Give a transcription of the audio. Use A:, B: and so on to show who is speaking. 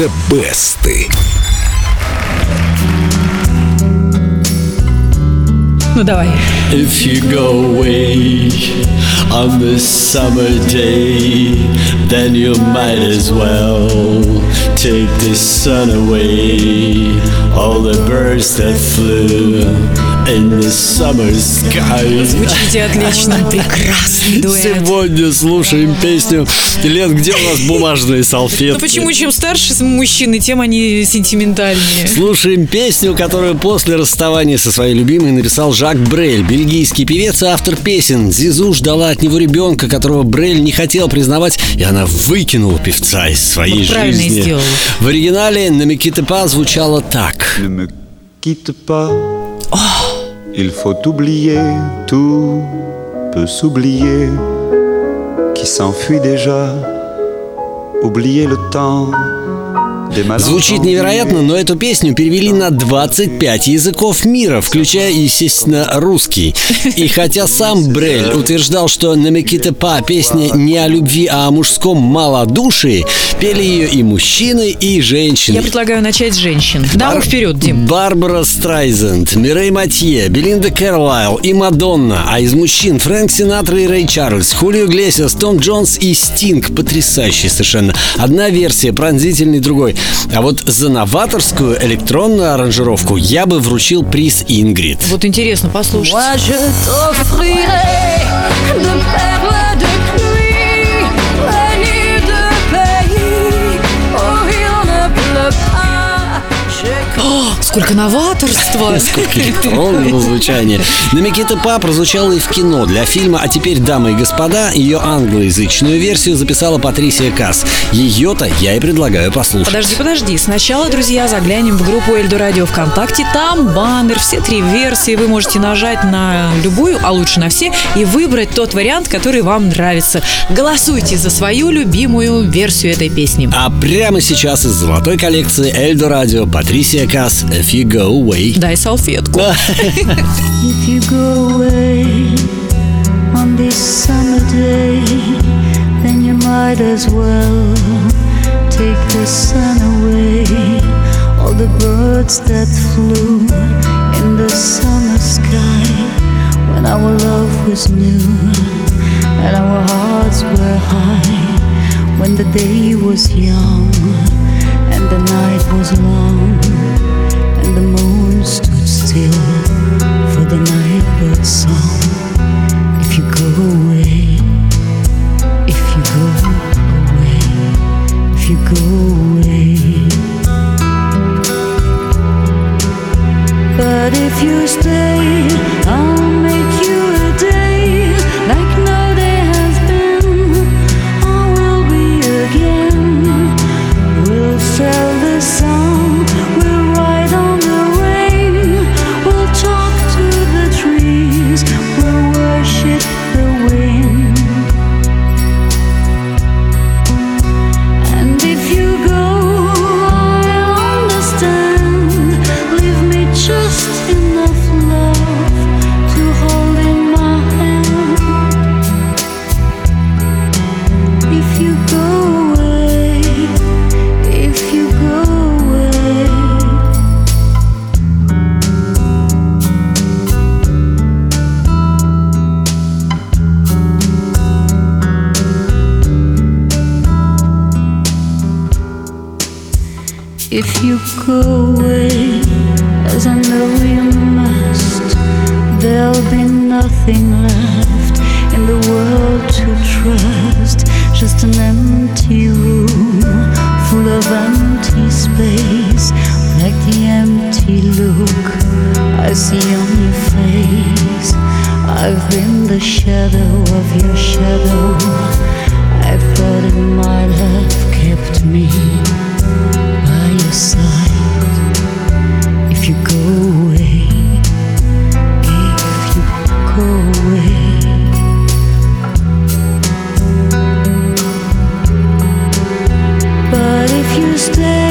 A: The Best.
B: Ну давай.
C: If you go away on this summer day, then you might as well take the sun away. All the birds that flew in the summer sky.
B: Звучите отлично. Прекрасный дуэт.
C: Сегодня слушаем песню Лен, где у нас бумажные салфетки?
B: Ну почему чем старше мужчины, тем они сентиментальнее?
C: Слушаем песню, которую после расставания со своей любимой написал Жак Брель, бельгийский певец и автор песен. Зизу ждала от него ребенка, которого Брель не хотел признавать, и она выкинула певца из своей
B: Вот правильно
C: жизни.
B: сделала.
C: В оригинале на Микитепа звучало так.
D: Ne me quitte pas. Il faut oublier, tout peut s'oublier. Qui s'enfuit déjà. Oublier le temps.
C: Звучит невероятно, но эту песню перевели на 25 языков мира, включая, естественно, русский. И хотя сам Брель утверждал, что на Па песня не о любви, а о мужском малодушии, пели ее и мужчины, и женщины.
B: Я предлагаю начать с женщин.
C: Бар-
B: вперед, Дим.
C: Барбара Страйзенд, Мирей Матье, Белинда Кэрлайл и Мадонна. А из мужчин Фрэнк Синатра и Рэй Чарльз, Хулио Иглесиас, Том Джонс и Стинг. Потрясающий совершенно. Одна версия, пронзительный другой. А вот за новаторскую электронную аранжировку я бы вручил приз Ингрид.
B: Вот интересно, послушайте. Сколько новаторства!
C: Сколько электронного звучания. Намикита Па прозвучала и в кино. Для фильма «А теперь, дамы и господа» ее англоязычную версию записала Патрисия Касс. Ее-то я и предлагаю послушать.
B: Подожди, подожди. Сначала, друзья, заглянем в группу Эльдо Радио ВКонтакте. Там баннер, все три версии. Вы можете нажать на любую, а лучше на все, и выбрать тот вариант, который вам нравится. Голосуйте за свою любимую версию этой песни.
C: А прямо сейчас из золотой коллекции Эльдо Радио Патрисия Касс «If You Go Away».
B: Дай салфетку.
E: If you go away on this summer day, then you might as well take the sun away. All the birds that flew in the summer sky when our love was new and our hearts were high. When the day was young and the night was long the moon stood still for the song. If you go away, if you go away, if you go away. But if you stay, I'll If you go away, as I know you must, there'll be nothing left in the world to trust. Just an empty room full of empty space, like the empty look I see on your face. I've been the shadow of your shadow. I thought might have kept me if you go away. If you go away. But if you stay.